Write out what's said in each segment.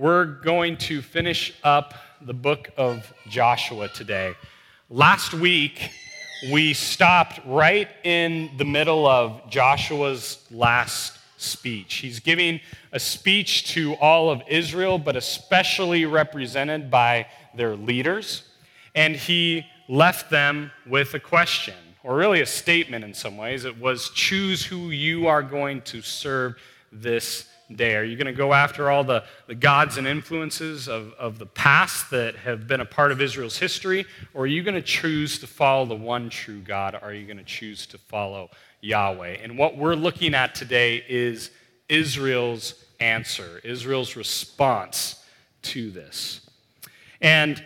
we're going to finish up the book of Joshua today. Last week, we stopped right in the middle of Joshua's last speech. He's giving a speech to all of Israel, but especially represented by their leaders. And he left them with a question, or really a statement in some ways. It was choose who you are going to serve this day? Are you going to go after all the, the gods and influences of, of the past that have been a part of Israel's history? Or are you going to choose to follow the one true God? Are you going to choose to follow Yahweh? And what we're looking at today is Israel's answer, Israel's response to this. And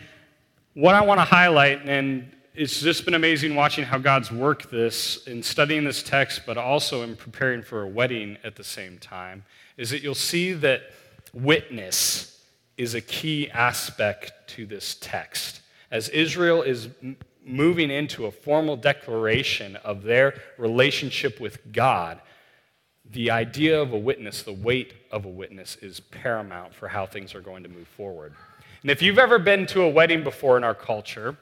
what I want to highlight, and it's just been amazing watching how God's worked this in studying this text, but also in preparing for a wedding at the same time, is that you'll see that witness is a key aspect to this text. As Israel is moving into a formal declaration of their relationship with God, the idea of a witness, the weight of a witness, is paramount for how things are going to move forward. And if you've ever been to a wedding before in our culture,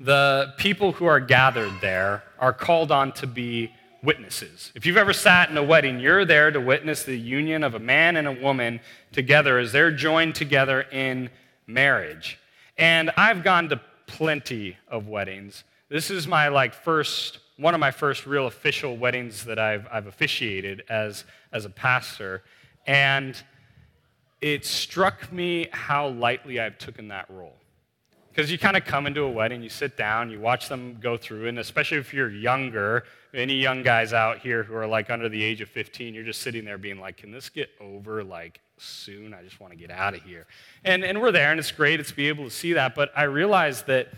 the people who are gathered there are called on to be witnesses. If you've ever sat in a wedding, you're there to witness the union of a man and a woman together as they're joined together in marriage. And I've gone to plenty of weddings. This is my like first one of my first real official weddings that I've, I've officiated as, as a pastor. And it struck me how lightly I've taken that role. Because you kind of come into a wedding, you sit down, you watch them go through, and especially if you're younger, any young guys out here who are like under the age of 15, you're just sitting there being like, can this get over like soon? I just want to get out of here. And, and we're there, and it's great to be able to see that. But I realize that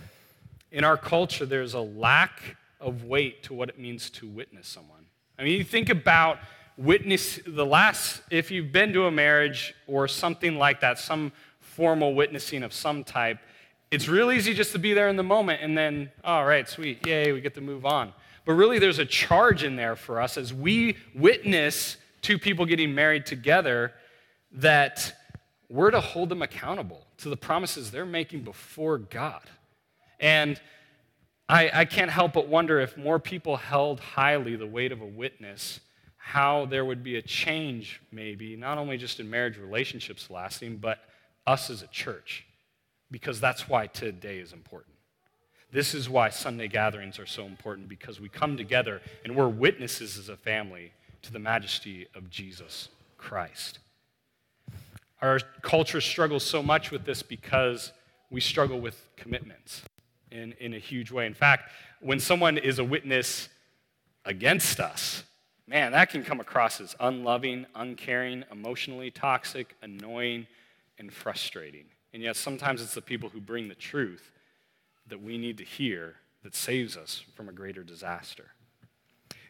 in our culture, there's a lack of weight to what it means to witness someone. I mean, you think about witness, the last, if you've been to a marriage or something like that, some formal witnessing of some type, it's real easy just to be there in the moment and then, all right, sweet, yay, we get to move on. But really, there's a charge in there for us as we witness two people getting married together that we're to hold them accountable to the promises they're making before God. And I, I can't help but wonder if more people held highly the weight of a witness, how there would be a change, maybe, not only just in marriage relationships lasting, but us as a church because that's why today is important. This is why Sunday gatherings are so important because we come together and we're witnesses as a family to the majesty of Jesus Christ. Our culture struggles so much with this because we struggle with commitments in, in a huge way. In fact, when someone is a witness against us, man, that can come across as unloving, uncaring, emotionally toxic, annoying, and frustrating. And yet, sometimes it's the people who bring the truth that we need to hear that saves us from a greater disaster.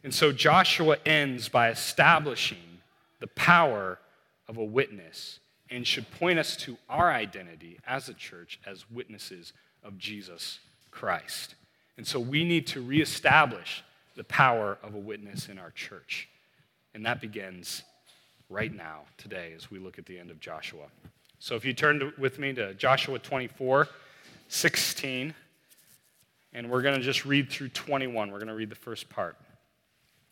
And so, Joshua ends by establishing the power of a witness and should point us to our identity as a church as witnesses of Jesus Christ. And so, we need to reestablish the power of a witness in our church. And that begins right now, today, as we look at the end of Joshua. So if you turn to, with me to Joshua 24, 16, and we're going to just read through 21. We're going to read the first part.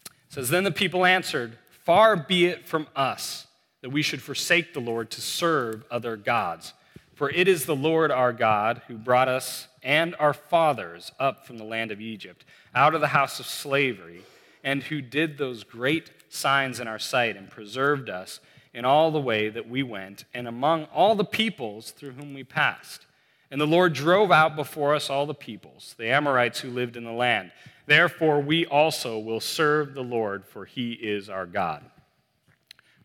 It says, Then the people answered, Far be it from us that we should forsake the Lord to serve other gods. For it is the Lord our God who brought us and our fathers up from the land of Egypt, out of the house of slavery, and who did those great signs in our sight and preserved us in all the way that we went, and among all the peoples through whom we passed. And the Lord drove out before us all the peoples, the Amorites who lived in the land. Therefore, we also will serve the Lord, for he is our God.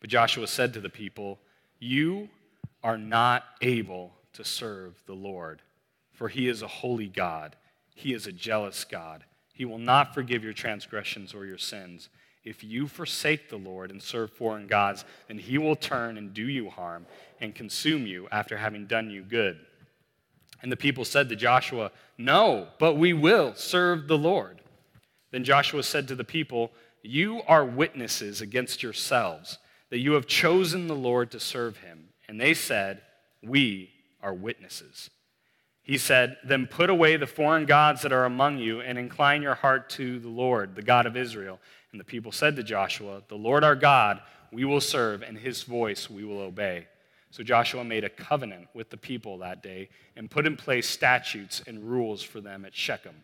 But Joshua said to the people, You are not able to serve the Lord, for he is a holy God. He is a jealous God. He will not forgive your transgressions or your sins. If you forsake the Lord and serve foreign gods, then he will turn and do you harm and consume you after having done you good. And the people said to Joshua, No, but we will serve the Lord. Then Joshua said to the people, You are witnesses against yourselves that you have chosen the Lord to serve him And they said, We are witnesses. He said, Then put away the foreign gods that are among you and incline your heart to the Lord, the God of Israel. And the people said to Joshua, The Lord our God we will serve, and his voice we will obey. So Joshua made a covenant with the people that day and put in place statutes and rules for them at Shechem.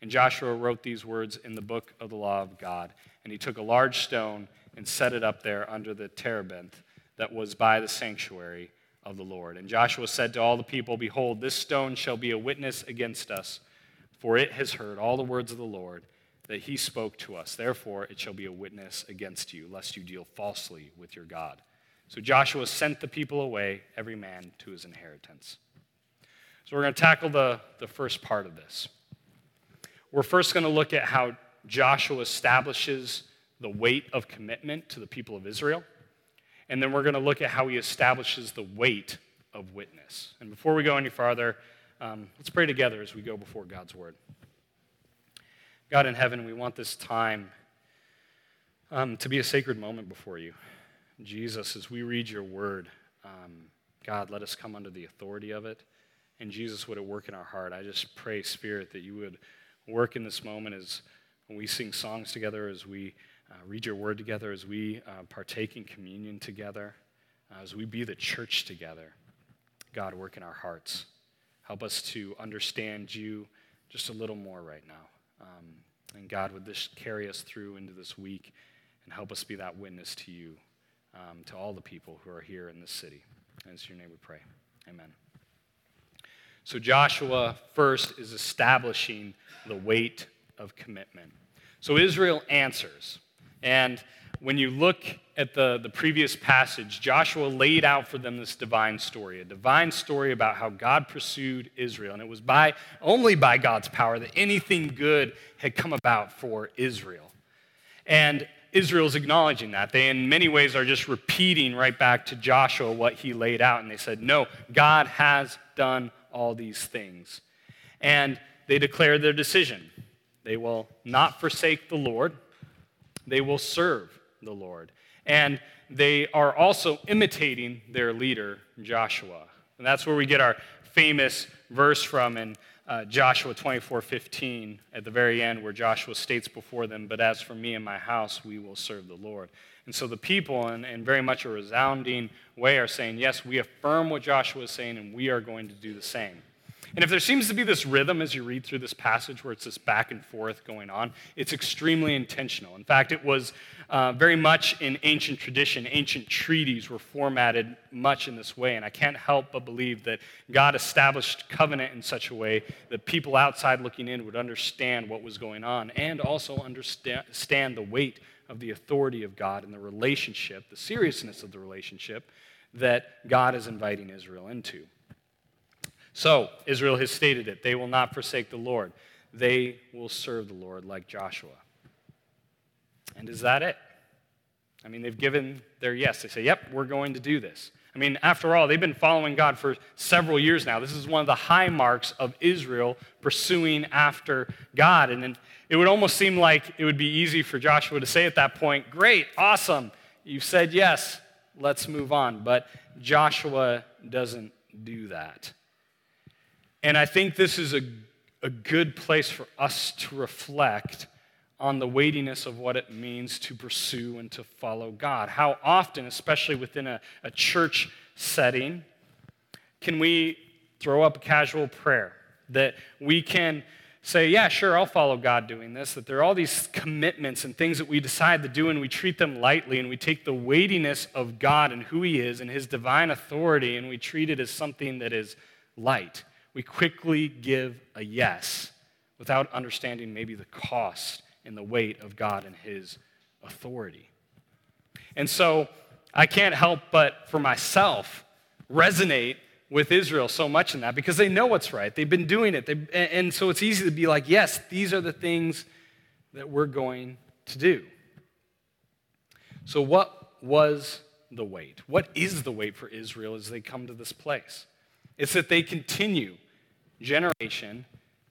And Joshua wrote these words in the book of the law of God. And he took a large stone and set it up there under the terebinth that was by the sanctuary of the Lord. And Joshua said to all the people, Behold, this stone shall be a witness against us, for it has heard all the words of the Lord that he spoke to us. Therefore, it shall be a witness against you, lest you deal falsely with your God. So Joshua sent the people away, every man to his inheritance. So we're going to tackle the, the first part of this. We're first going to look at how Joshua establishes the weight of commitment to the people of Israel. And then we're going to look at how he establishes the weight of witness. And before we go any farther, um, let's pray together as we go before God's word. God in heaven, we want this time um, to be a sacred moment before you. Jesus, as we read your word, um, God, let us come under the authority of it. And Jesus, would it work in our heart? I just pray, Spirit, that you would work in this moment as when we sing songs together, as we uh, read your word together, as we uh, partake in communion together, uh, as we be the church together. God, work in our hearts. Help us to understand you just a little more right now. Um, and God, would this carry us through into this week and help us be that witness to you, um, to all the people who are here in this city. And it's your name we pray. Amen. So, Joshua first is establishing the weight of commitment. So, Israel answers. And when you look at the, the previous passage, Joshua laid out for them this divine story, a divine story about how God pursued Israel. And it was by only by God's power that anything good had come about for Israel. And Israel's acknowledging that. They, in many ways, are just repeating right back to Joshua what he laid out. And they said, No, God has done all these things. And they declare their decision. They will not forsake the Lord, they will serve the Lord. And they are also imitating their leader, Joshua. And that's where we get our famous verse from in uh, Joshua 24 15 at the very end, where Joshua states before them, But as for me and my house, we will serve the Lord. And so the people, in, in very much a resounding way, are saying, Yes, we affirm what Joshua is saying, and we are going to do the same. And if there seems to be this rhythm as you read through this passage where it's this back and forth going on, it's extremely intentional. In fact, it was uh, very much in ancient tradition. Ancient treaties were formatted much in this way. And I can't help but believe that God established covenant in such a way that people outside looking in would understand what was going on and also understand the weight of the authority of God and the relationship, the seriousness of the relationship that God is inviting Israel into. So, Israel has stated it. They will not forsake the Lord. They will serve the Lord like Joshua. And is that it? I mean, they've given their yes. They say, yep, we're going to do this. I mean, after all, they've been following God for several years now. This is one of the high marks of Israel pursuing after God. And it would almost seem like it would be easy for Joshua to say at that point, Great, awesome, you've said yes, let's move on. But Joshua doesn't do that. And I think this is a, a good place for us to reflect on the weightiness of what it means to pursue and to follow God. How often, especially within a, a church setting, can we throw up a casual prayer? That we can say, yeah, sure, I'll follow God doing this. That there are all these commitments and things that we decide to do, and we treat them lightly, and we take the weightiness of God and who He is and His divine authority, and we treat it as something that is light we quickly give a yes without understanding maybe the cost and the weight of God and His authority. And so I can't help but for myself resonate with Israel so much in that because they know what's right. They've been doing it. They, and so it's easy to be like, yes, these are the things that we're going to do. So, what was the weight? What is the weight for Israel as they come to this place? It's that they continue generation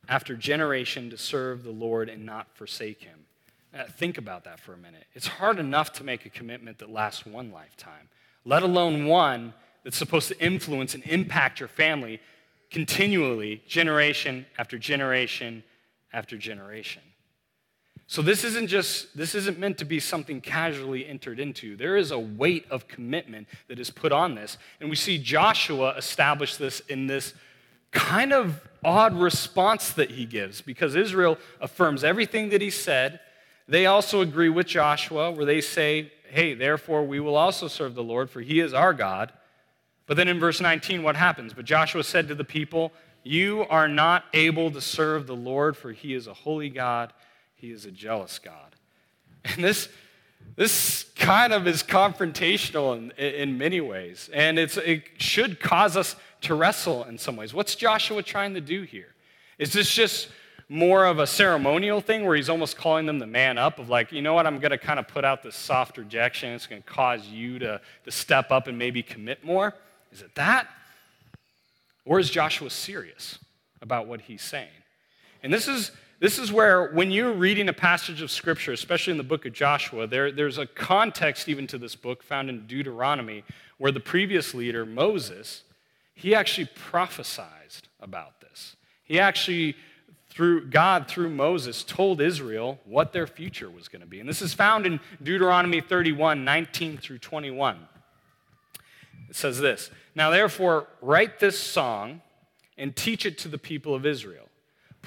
after generation to serve the Lord and not forsake Him. Now, think about that for a minute. It's hard enough to make a commitment that lasts one lifetime, let alone one that's supposed to influence and impact your family continually, generation after generation after generation. So this isn't just this isn't meant to be something casually entered into. There is a weight of commitment that is put on this. And we see Joshua establish this in this kind of odd response that he gives because Israel affirms everything that he said. They also agree with Joshua where they say, "Hey, therefore we will also serve the Lord for he is our God." But then in verse 19 what happens? But Joshua said to the people, "You are not able to serve the Lord for he is a holy God." He is a jealous God. And this, this kind of is confrontational in, in many ways. And it's, it should cause us to wrestle in some ways. What's Joshua trying to do here? Is this just more of a ceremonial thing where he's almost calling them the man up of like, you know what, I'm going to kind of put out this soft rejection. It's going to cause you to, to step up and maybe commit more? Is it that? Or is Joshua serious about what he's saying? And this is this is where, when you're reading a passage of Scripture, especially in the book of Joshua, there, there's a context even to this book found in Deuteronomy where the previous leader, Moses, he actually prophesied about this. He actually, through God, through Moses, told Israel what their future was going to be. And this is found in Deuteronomy 31 19 through 21. It says this Now, therefore, write this song and teach it to the people of Israel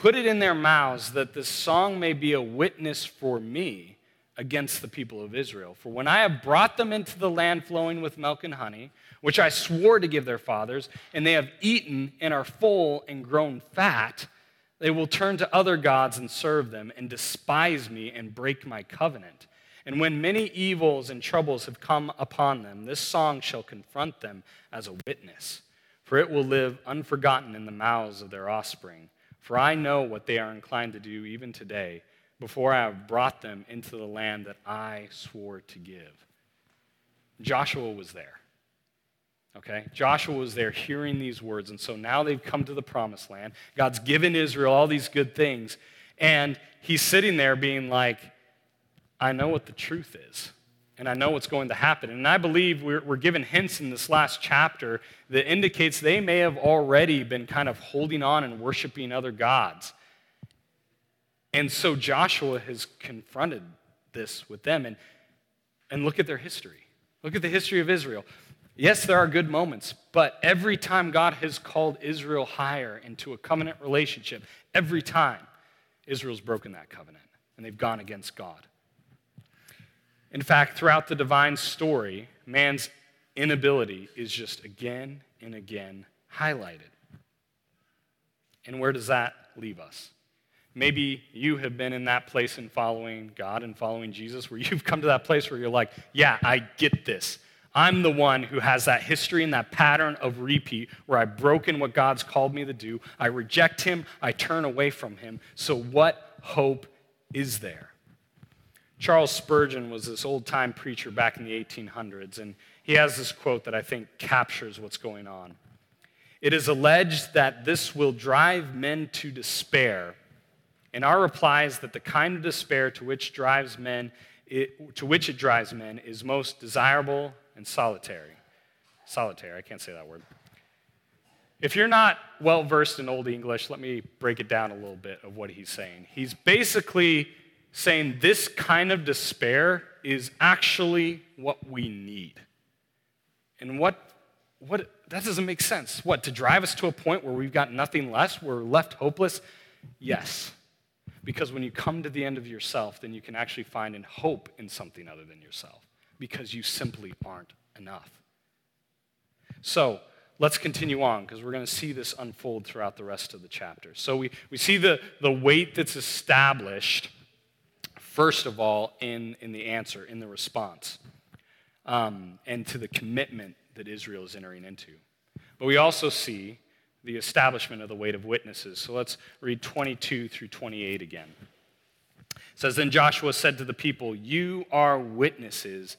Put it in their mouths that this song may be a witness for me against the people of Israel. For when I have brought them into the land flowing with milk and honey, which I swore to give their fathers, and they have eaten and are full and grown fat, they will turn to other gods and serve them and despise me and break my covenant. And when many evils and troubles have come upon them, this song shall confront them as a witness, for it will live unforgotten in the mouths of their offspring for I know what they are inclined to do even today, before I have brought them into the land that I swore to give. Joshua was there. Okay? Joshua was there hearing these words. And so now they've come to the promised land. God's given Israel all these good things. And he's sitting there being like, I know what the truth is and I know what's going to happen. And I believe we're, we're, given hints in this last chapter that indicates they may have already been kind of holding on and worshiping other gods. And so Joshua has confronted this with them. And, and look at their history. Look at the history of Israel. Yes, there are good moments, but every time God has called Israel higher into a covenant relationship, every time Israel's broken that covenant and they've gone against God. In fact, throughout the divine story, man's inability is just again and again highlighted. And where does that leave us? Maybe you have been in that place in following God and following Jesus where you've come to that place where you're like, yeah, I get this. I'm the one who has that history and that pattern of repeat where I've broken what God's called me to do. I reject Him, I turn away from Him. So, what hope is there? Charles Spurgeon was this old time preacher back in the 1800s, and he has this quote that I think captures what's going on. It is alleged that this will drive men to despair, and our reply is that the kind of despair to which drives men, it, to which it drives men, is most desirable and solitary. Solitary, I can't say that word. If you're not well versed in Old English, let me break it down a little bit of what he's saying. He's basically saying this kind of despair is actually what we need. And what, what, that doesn't make sense. What, to drive us to a point where we've got nothing less, we're left hopeless? Yes. Because when you come to the end of yourself, then you can actually find and hope in something other than yourself because you simply aren't enough. So, let's continue on because we're going to see this unfold throughout the rest of the chapter. So, we, we see the, the weight that's established first of all, in, in the answer, in the response, um, and to the commitment that Israel is entering into. But we also see the establishment of the weight of witnesses. So let's read 22 through 28 again. It says, Then Joshua said to the people, You are witnesses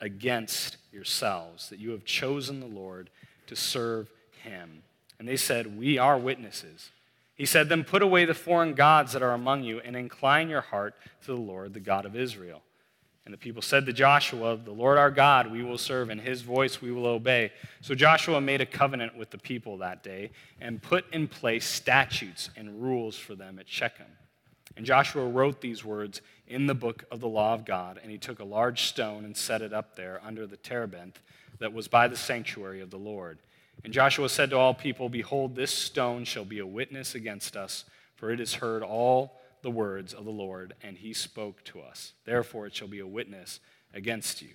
against yourselves, that you have chosen the Lord to serve him. And they said, We are witnesses. He said, Then put away the foreign gods that are among you and incline your heart to the Lord, the God of Israel. And the people said to Joshua, The Lord our God we will serve, and his voice we will obey. So Joshua made a covenant with the people that day and put in place statutes and rules for them at Shechem. And Joshua wrote these words in the book of the law of God, and he took a large stone and set it up there under the terebinth that was by the sanctuary of the Lord. And Joshua said to all people, Behold, this stone shall be a witness against us, for it has heard all the words of the Lord, and he spoke to us. Therefore, it shall be a witness against you,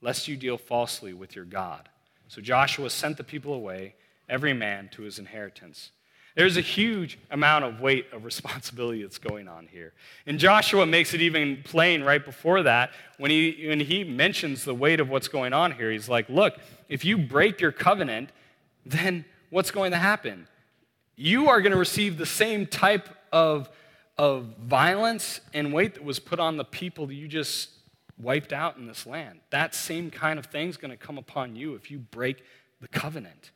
lest you deal falsely with your God. So Joshua sent the people away, every man to his inheritance. There's a huge amount of weight of responsibility that's going on here. And Joshua makes it even plain right before that when he, when he mentions the weight of what's going on here. He's like, Look, if you break your covenant, then what's going to happen? You are going to receive the same type of of violence and weight that was put on the people that you just wiped out in this land. That same kind of thing is going to come upon you if you break the covenant.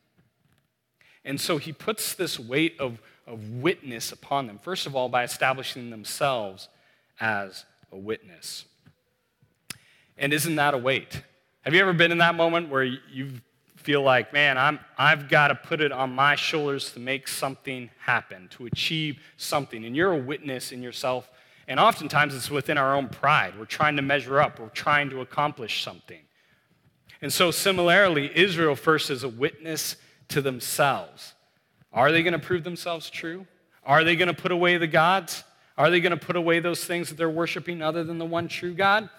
And so he puts this weight of, of witness upon them, first of all, by establishing themselves as a witness. And isn't that a weight? Have you ever been in that moment where you've feel like, man, I'm, I've got to put it on my shoulders to make something happen, to achieve something. And you're a witness in yourself. And oftentimes it's within our own pride. We're trying to measure up, we're trying to accomplish something. And so, similarly, Israel first is a witness to themselves. Are they going to prove themselves true? Are they going to put away the gods? Are they going to put away those things that they're worshiping other than the one true God?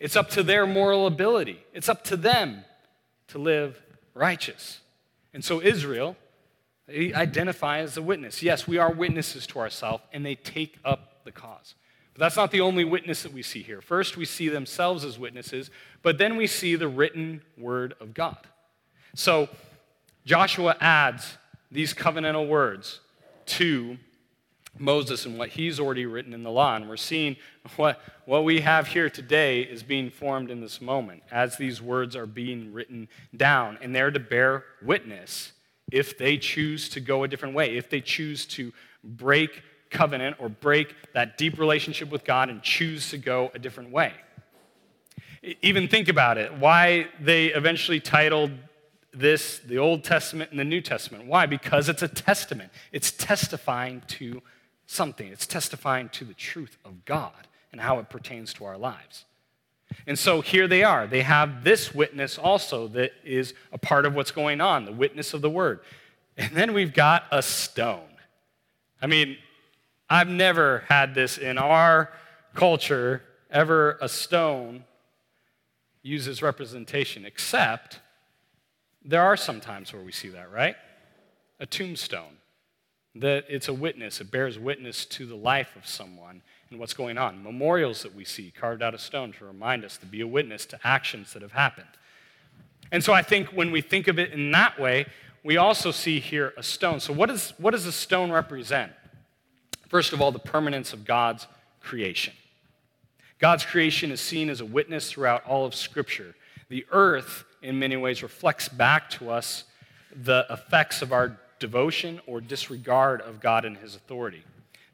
It's up to their moral ability. It's up to them to live righteous. And so Israel, identify as a witness. Yes, we are witnesses to ourselves, and they take up the cause. But that's not the only witness that we see here. First, we see themselves as witnesses, but then we see the written word of God. So Joshua adds these covenantal words to Moses and what he's already written in the law. And we're seeing what, what we have here today is being formed in this moment as these words are being written down. And they're to bear witness if they choose to go a different way, if they choose to break covenant or break that deep relationship with God and choose to go a different way. Even think about it why they eventually titled this the Old Testament and the New Testament. Why? Because it's a testament, it's testifying to something. It's testifying to the truth of God and how it pertains to our lives. And so here they are. They have this witness also that is a part of what's going on, the witness of the word. And then we've got a stone. I mean, I've never had this in our culture, ever a stone uses representation, except there are some times where we see that, right? A tombstone that it's a witness, it bears witness to the life of someone and what's going on. Memorials that we see carved out of stone to remind us to be a witness to actions that have happened. And so I think when we think of it in that way, we also see here a stone. So, what, is, what does a stone represent? First of all, the permanence of God's creation. God's creation is seen as a witness throughout all of Scripture. The earth, in many ways, reflects back to us the effects of our devotion or disregard of God and his authority.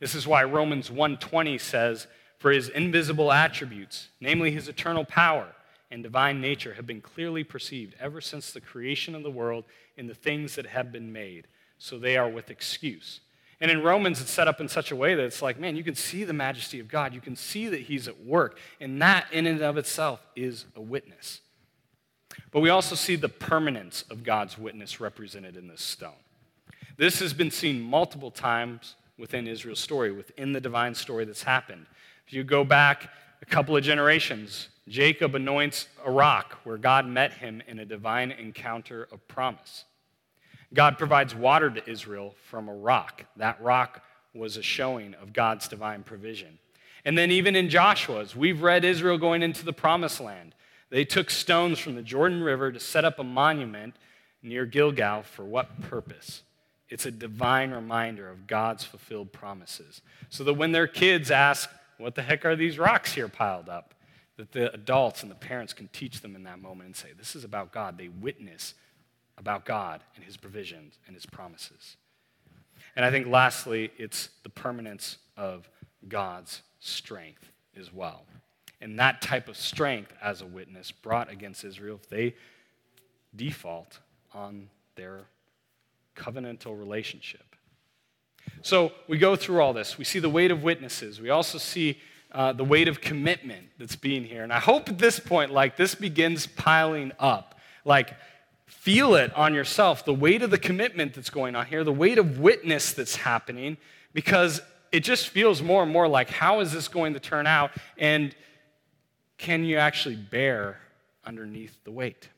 This is why Romans 1:20 says, "For his invisible attributes, namely his eternal power and divine nature, have been clearly perceived ever since the creation of the world in the things that have been made, so they are with excuse." And in Romans, it's set up in such a way that it's like, man, you can see the majesty of God. You can see that He's at work. And that, in and of itself, is a witness. But we also see the permanence of God's witness represented in this stone. This has been seen multiple times within Israel's story, within the divine story that's happened. If you go back a couple of generations, Jacob anoints a rock where God met him in a divine encounter of promise. God provides water to Israel from a rock. That rock was a showing of God's divine provision. And then, even in Joshua's, we've read Israel going into the promised land. They took stones from the Jordan River to set up a monument near Gilgal for what purpose? It's a divine reminder of God's fulfilled promises. So that when their kids ask, What the heck are these rocks here piled up? that the adults and the parents can teach them in that moment and say, This is about God. They witness about God and His provisions and His promises. And I think lastly, it's the permanence of God's strength as well. and that type of strength as a witness brought against Israel if they default on their covenantal relationship. So we go through all this. We see the weight of witnesses. We also see uh, the weight of commitment that's being here. And I hope at this point, like, this begins piling up. Like, feel it on yourself the weight of the commitment that's going on here, the weight of witness that's happening, because it just feels more and more like, how is this going to turn out? And can you actually bear underneath the weight?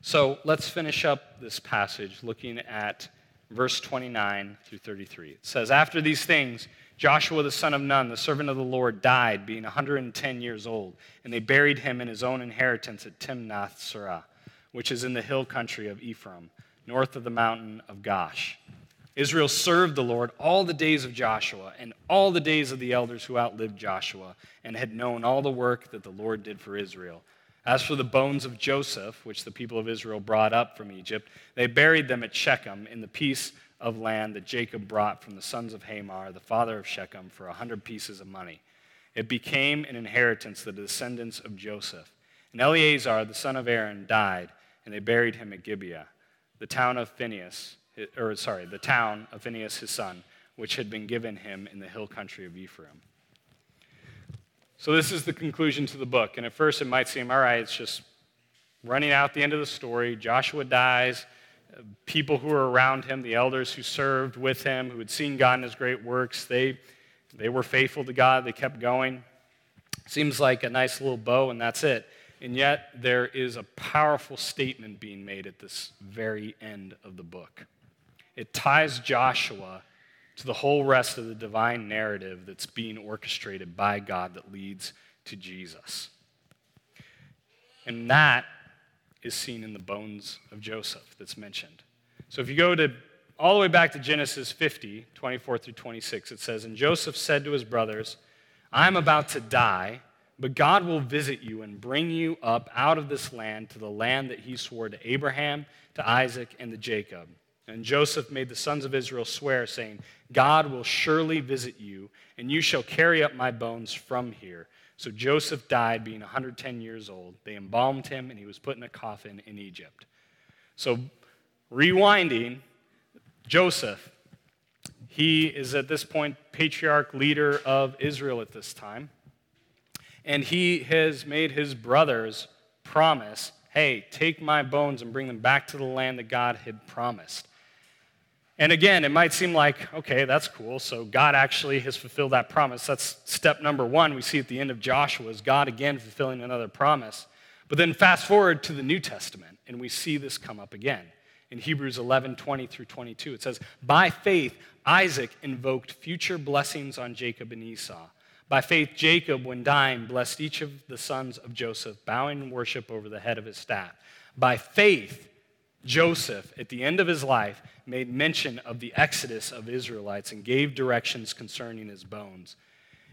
So let's finish up this passage looking at verse 29 through 33. It says, After these things, Joshua the son of Nun, the servant of the Lord, died, being 110 years old, and they buried him in his own inheritance at Timnath Serah, which is in the hill country of Ephraim, north of the mountain of Gaash. Israel served the Lord all the days of Joshua and all the days of the elders who outlived Joshua and had known all the work that the Lord did for Israel. As for the bones of Joseph, which the people of Israel brought up from Egypt, they buried them at Shechem in the piece of land that Jacob brought from the sons of Hamor, the father of Shechem, for a hundred pieces of money. It became an inheritance, the descendants of Joseph. And Eleazar, the son of Aaron, died, and they buried him at Gibeah, the town of Phinehas, or sorry, the town of Phinehas his son, which had been given him in the hill country of Ephraim. So, this is the conclusion to the book. And at first, it might seem, all right, it's just running out the end of the story. Joshua dies. People who were around him, the elders who served with him, who had seen God in his great works, they, they were faithful to God. They kept going. Seems like a nice little bow, and that's it. And yet, there is a powerful statement being made at this very end of the book. It ties Joshua to the whole rest of the divine narrative that's being orchestrated by God that leads to Jesus. And that is seen in the bones of Joseph that's mentioned. So if you go to all the way back to Genesis 50, 24 through 26, it says, And Joseph said to his brothers, I'm about to die, but God will visit you and bring you up out of this land to the land that he swore to Abraham, to Isaac, and to Jacob. And Joseph made the sons of Israel swear, saying, God will surely visit you, and you shall carry up my bones from here. So Joseph died, being 110 years old. They embalmed him, and he was put in a coffin in Egypt. So, rewinding, Joseph, he is at this point patriarch leader of Israel at this time. And he has made his brothers promise hey, take my bones and bring them back to the land that God had promised. And again, it might seem like, okay, that's cool. So God actually has fulfilled that promise. That's step number one. We see at the end of Joshua is God again fulfilling another promise. But then fast forward to the New Testament, and we see this come up again. In Hebrews 11, 20 through 22, it says, By faith, Isaac invoked future blessings on Jacob and Esau. By faith, Jacob, when dying, blessed each of the sons of Joseph, bowing in worship over the head of his staff. By faith, Joseph, at the end of his life, made mention of the exodus of Israelites and gave directions concerning his bones.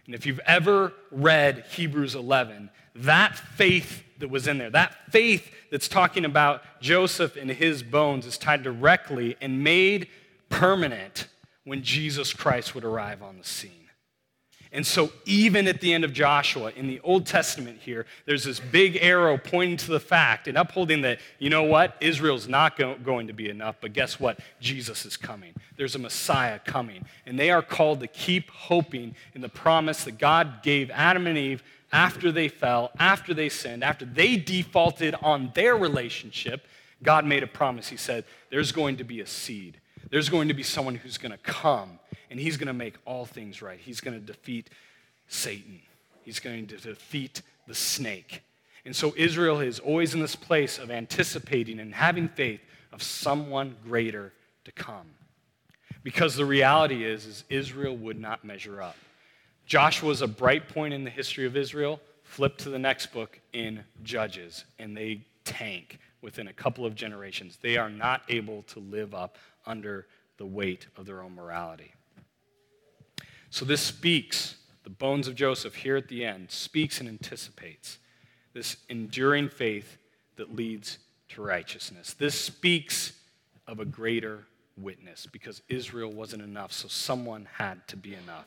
And if you've ever read Hebrews 11, that faith that was in there, that faith that's talking about Joseph and his bones, is tied directly and made permanent when Jesus Christ would arrive on the scene. And so, even at the end of Joshua, in the Old Testament here, there's this big arrow pointing to the fact and upholding that, you know what? Israel's not go- going to be enough, but guess what? Jesus is coming. There's a Messiah coming. And they are called to keep hoping in the promise that God gave Adam and Eve after they fell, after they sinned, after they defaulted on their relationship. God made a promise. He said, There's going to be a seed, there's going to be someone who's going to come and he's going to make all things right. He's going to defeat Satan, he's going to defeat the snake. And so Israel is always in this place of anticipating and having faith of someone greater to come. Because the reality is, is Israel would not measure up. Joshua is a bright point in the history of Israel. Flip to the next book in Judges, and they tank within a couple of generations. They are not able to live up under the weight of their own morality. So this speaks, the bones of Joseph here at the end, speaks and anticipates this enduring faith that leads to righteousness. This speaks of a greater witness because Israel wasn't enough, so someone had to be enough.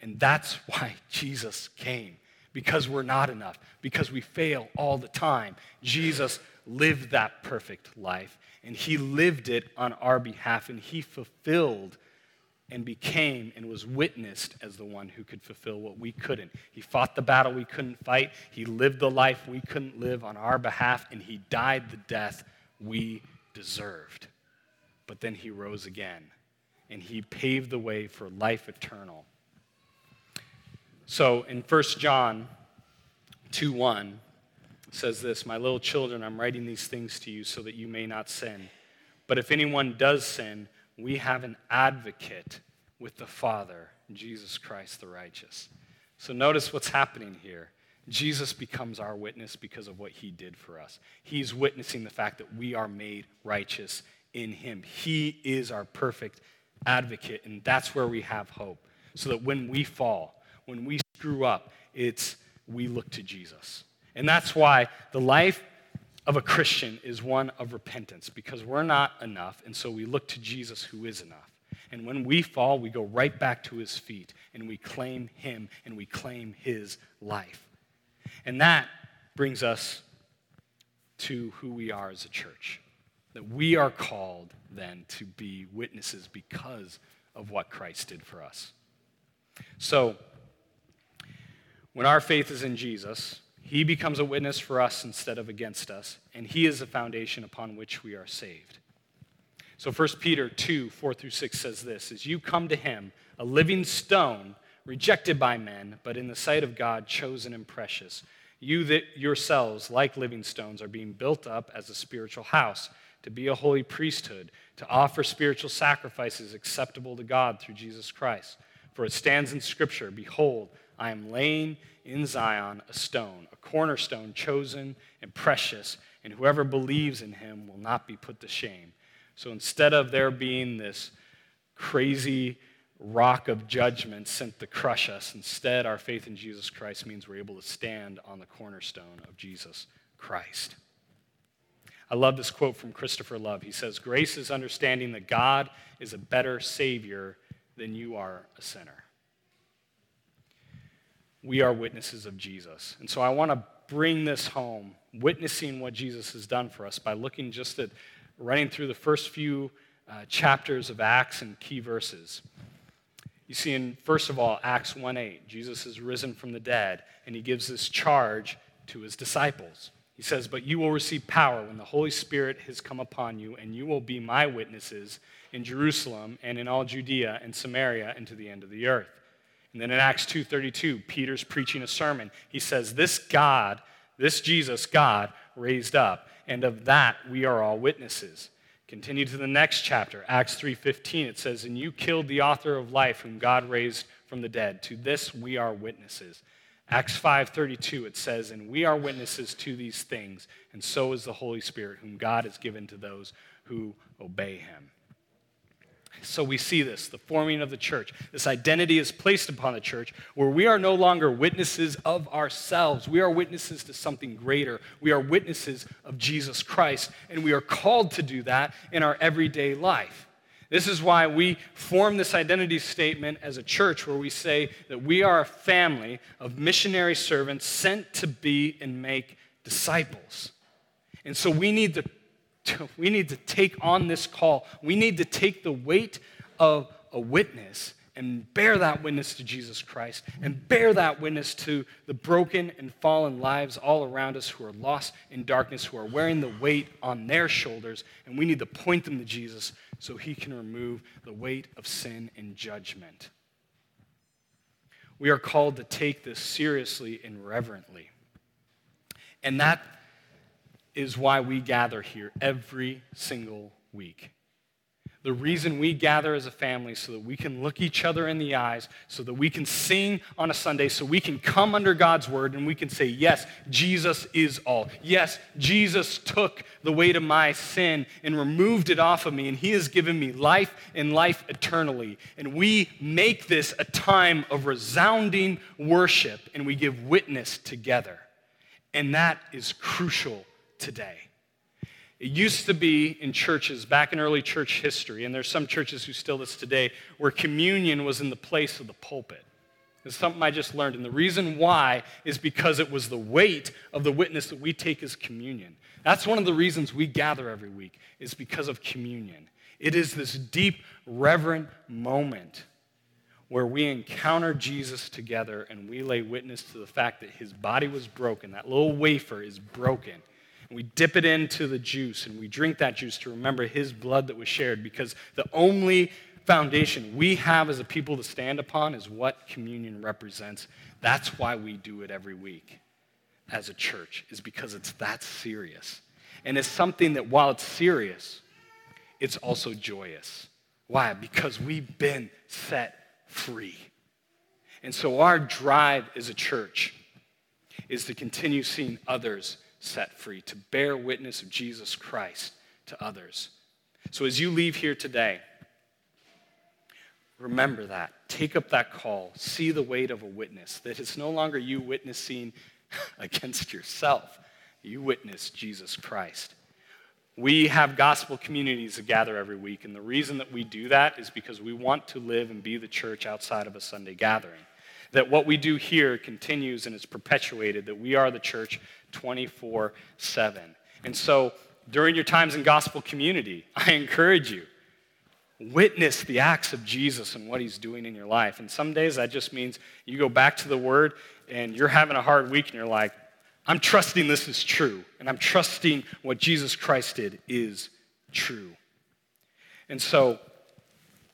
And that's why Jesus came, because we're not enough, because we fail all the time. Jesus lived that perfect life, and he lived it on our behalf, and he fulfilled and became and was witnessed as the one who could fulfill what we couldn't. He fought the battle we couldn't fight, he lived the life we couldn't live on our behalf, and he died the death we deserved. But then he rose again, and he paved the way for life eternal. So in 1 John 2 1, says this My little children, I'm writing these things to you so that you may not sin. But if anyone does sin, we have an advocate with the Father, Jesus Christ the righteous. So notice what's happening here. Jesus becomes our witness because of what he did for us. He's witnessing the fact that we are made righteous in him. He is our perfect advocate, and that's where we have hope. So that when we fall, when we screw up, it's we look to Jesus. And that's why the life of a Christian is one of repentance because we're not enough, and so we look to Jesus who is enough. And when we fall, we go right back to his feet and we claim him and we claim his life. And that brings us to who we are as a church. That we are called then to be witnesses because of what Christ did for us. So, when our faith is in Jesus, he becomes a witness for us instead of against us, and he is the foundation upon which we are saved. So 1 Peter 2, 4 through 6 says this As you come to him, a living stone, rejected by men, but in the sight of God, chosen and precious. You that yourselves, like living stones, are being built up as a spiritual house, to be a holy priesthood, to offer spiritual sacrifices acceptable to God through Jesus Christ. For it stands in Scripture Behold, I am laying in Zion a stone, a cornerstone chosen and precious, and whoever believes in him will not be put to shame. So instead of there being this crazy rock of judgment sent to crush us, instead, our faith in Jesus Christ means we're able to stand on the cornerstone of Jesus Christ. I love this quote from Christopher Love. He says, Grace is understanding that God is a better Savior than you are a sinner we are witnesses of Jesus. And so I want to bring this home, witnessing what Jesus has done for us by looking just at running through the first few uh, chapters of Acts and key verses. You see, in first of all, Acts 1 8, Jesus is risen from the dead, and he gives this charge to his disciples. He says, But you will receive power when the Holy Spirit has come upon you, and you will be my witnesses in Jerusalem and in all Judea and Samaria and to the end of the earth. And then in Acts 2:32, Peter's preaching a sermon. He says, "This God, this Jesus God raised up, and of that we are all witnesses." Continue to the next chapter, Acts 3:15. It says, "And you killed the author of life whom God raised from the dead. To this we are witnesses." Acts 5:32 it says, "And we are witnesses to these things, and so is the Holy Spirit whom God has given to those who obey him." So we see this, the forming of the church. This identity is placed upon the church where we are no longer witnesses of ourselves. We are witnesses to something greater. We are witnesses of Jesus Christ, and we are called to do that in our everyday life. This is why we form this identity statement as a church where we say that we are a family of missionary servants sent to be and make disciples. And so we need to we need to take on this call. We need to take the weight of a witness and bear that witness to Jesus Christ and bear that witness to the broken and fallen lives all around us who are lost in darkness, who are wearing the weight on their shoulders. And we need to point them to Jesus so he can remove the weight of sin and judgment. We are called to take this seriously and reverently. And that is why we gather here every single week. The reason we gather as a family so that we can look each other in the eyes, so that we can sing on a Sunday, so we can come under God's word and we can say, Yes, Jesus is all. Yes, Jesus took the weight of my sin and removed it off of me, and He has given me life and life eternally. And we make this a time of resounding worship and we give witness together. And that is crucial today. It used to be in churches back in early church history, and there's some churches who still this today, where communion was in the place of the pulpit. It's something I just learned. And the reason why is because it was the weight of the witness that we take as communion. That's one of the reasons we gather every week, is because of communion. It is this deep, reverent moment where we encounter Jesus together and we lay witness to the fact that his body was broken. That little wafer is broken. We dip it into the juice and we drink that juice to remember his blood that was shared because the only foundation we have as a people to stand upon is what communion represents. That's why we do it every week as a church, is because it's that serious. And it's something that while it's serious, it's also joyous. Why? Because we've been set free. And so our drive as a church is to continue seeing others set free, to bear witness of Jesus Christ to others. So as you leave here today, Remember that. Take up that call. See the weight of a witness, that it's no longer you witnessing against yourself. You witness Jesus Christ. We have gospel communities that gather every week, and the reason that we do that is because we want to live and be the church outside of a Sunday gathering. That what we do here continues and is perpetuated, that we are the church 24 7. And so, during your times in gospel community, I encourage you Witness the acts of Jesus and what he's doing in your life. And some days that just means you go back to the word and you're having a hard week and you're like, I'm trusting this is true. And I'm trusting what Jesus Christ did is true. And so,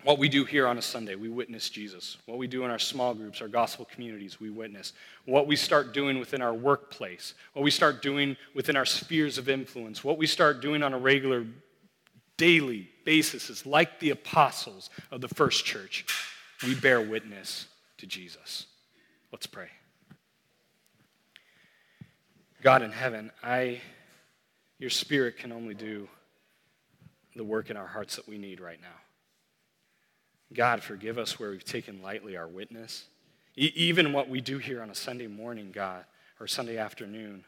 what we do here on a Sunday, we witness Jesus. What we do in our small groups, our gospel communities, we witness. What we start doing within our workplace, what we start doing within our spheres of influence, what we start doing on a regular daily basis is like the apostles of the first church. We bear witness to Jesus. Let's pray. God in heaven, I your spirit can only do the work in our hearts that we need right now. God, forgive us where we've taken lightly our witness. E- even what we do here on a Sunday morning, God, or Sunday afternoon,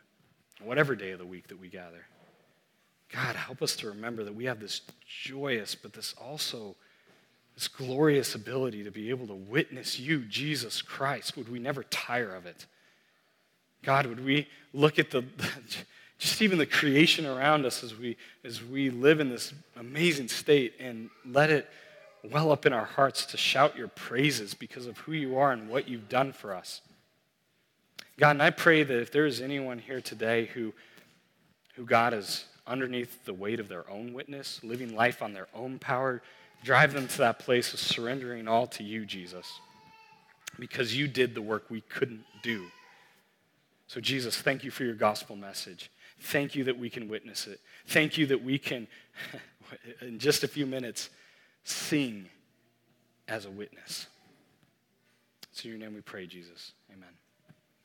whatever day of the week that we gather. God, help us to remember that we have this joyous, but this also this glorious ability to be able to witness you, Jesus Christ. Would we never tire of it? God, would we look at the just even the creation around us as we as we live in this amazing state and let it well up in our hearts to shout your praises because of who you are and what you've done for us. God, and I pray that if there is anyone here today who who God is underneath the weight of their own witness, living life on their own power. Drive them to that place of surrendering all to you, Jesus, because you did the work we couldn't do. So, Jesus, thank you for your gospel message. Thank you that we can witness it. Thank you that we can, in just a few minutes, sing as a witness. In your name we pray, Jesus. Amen.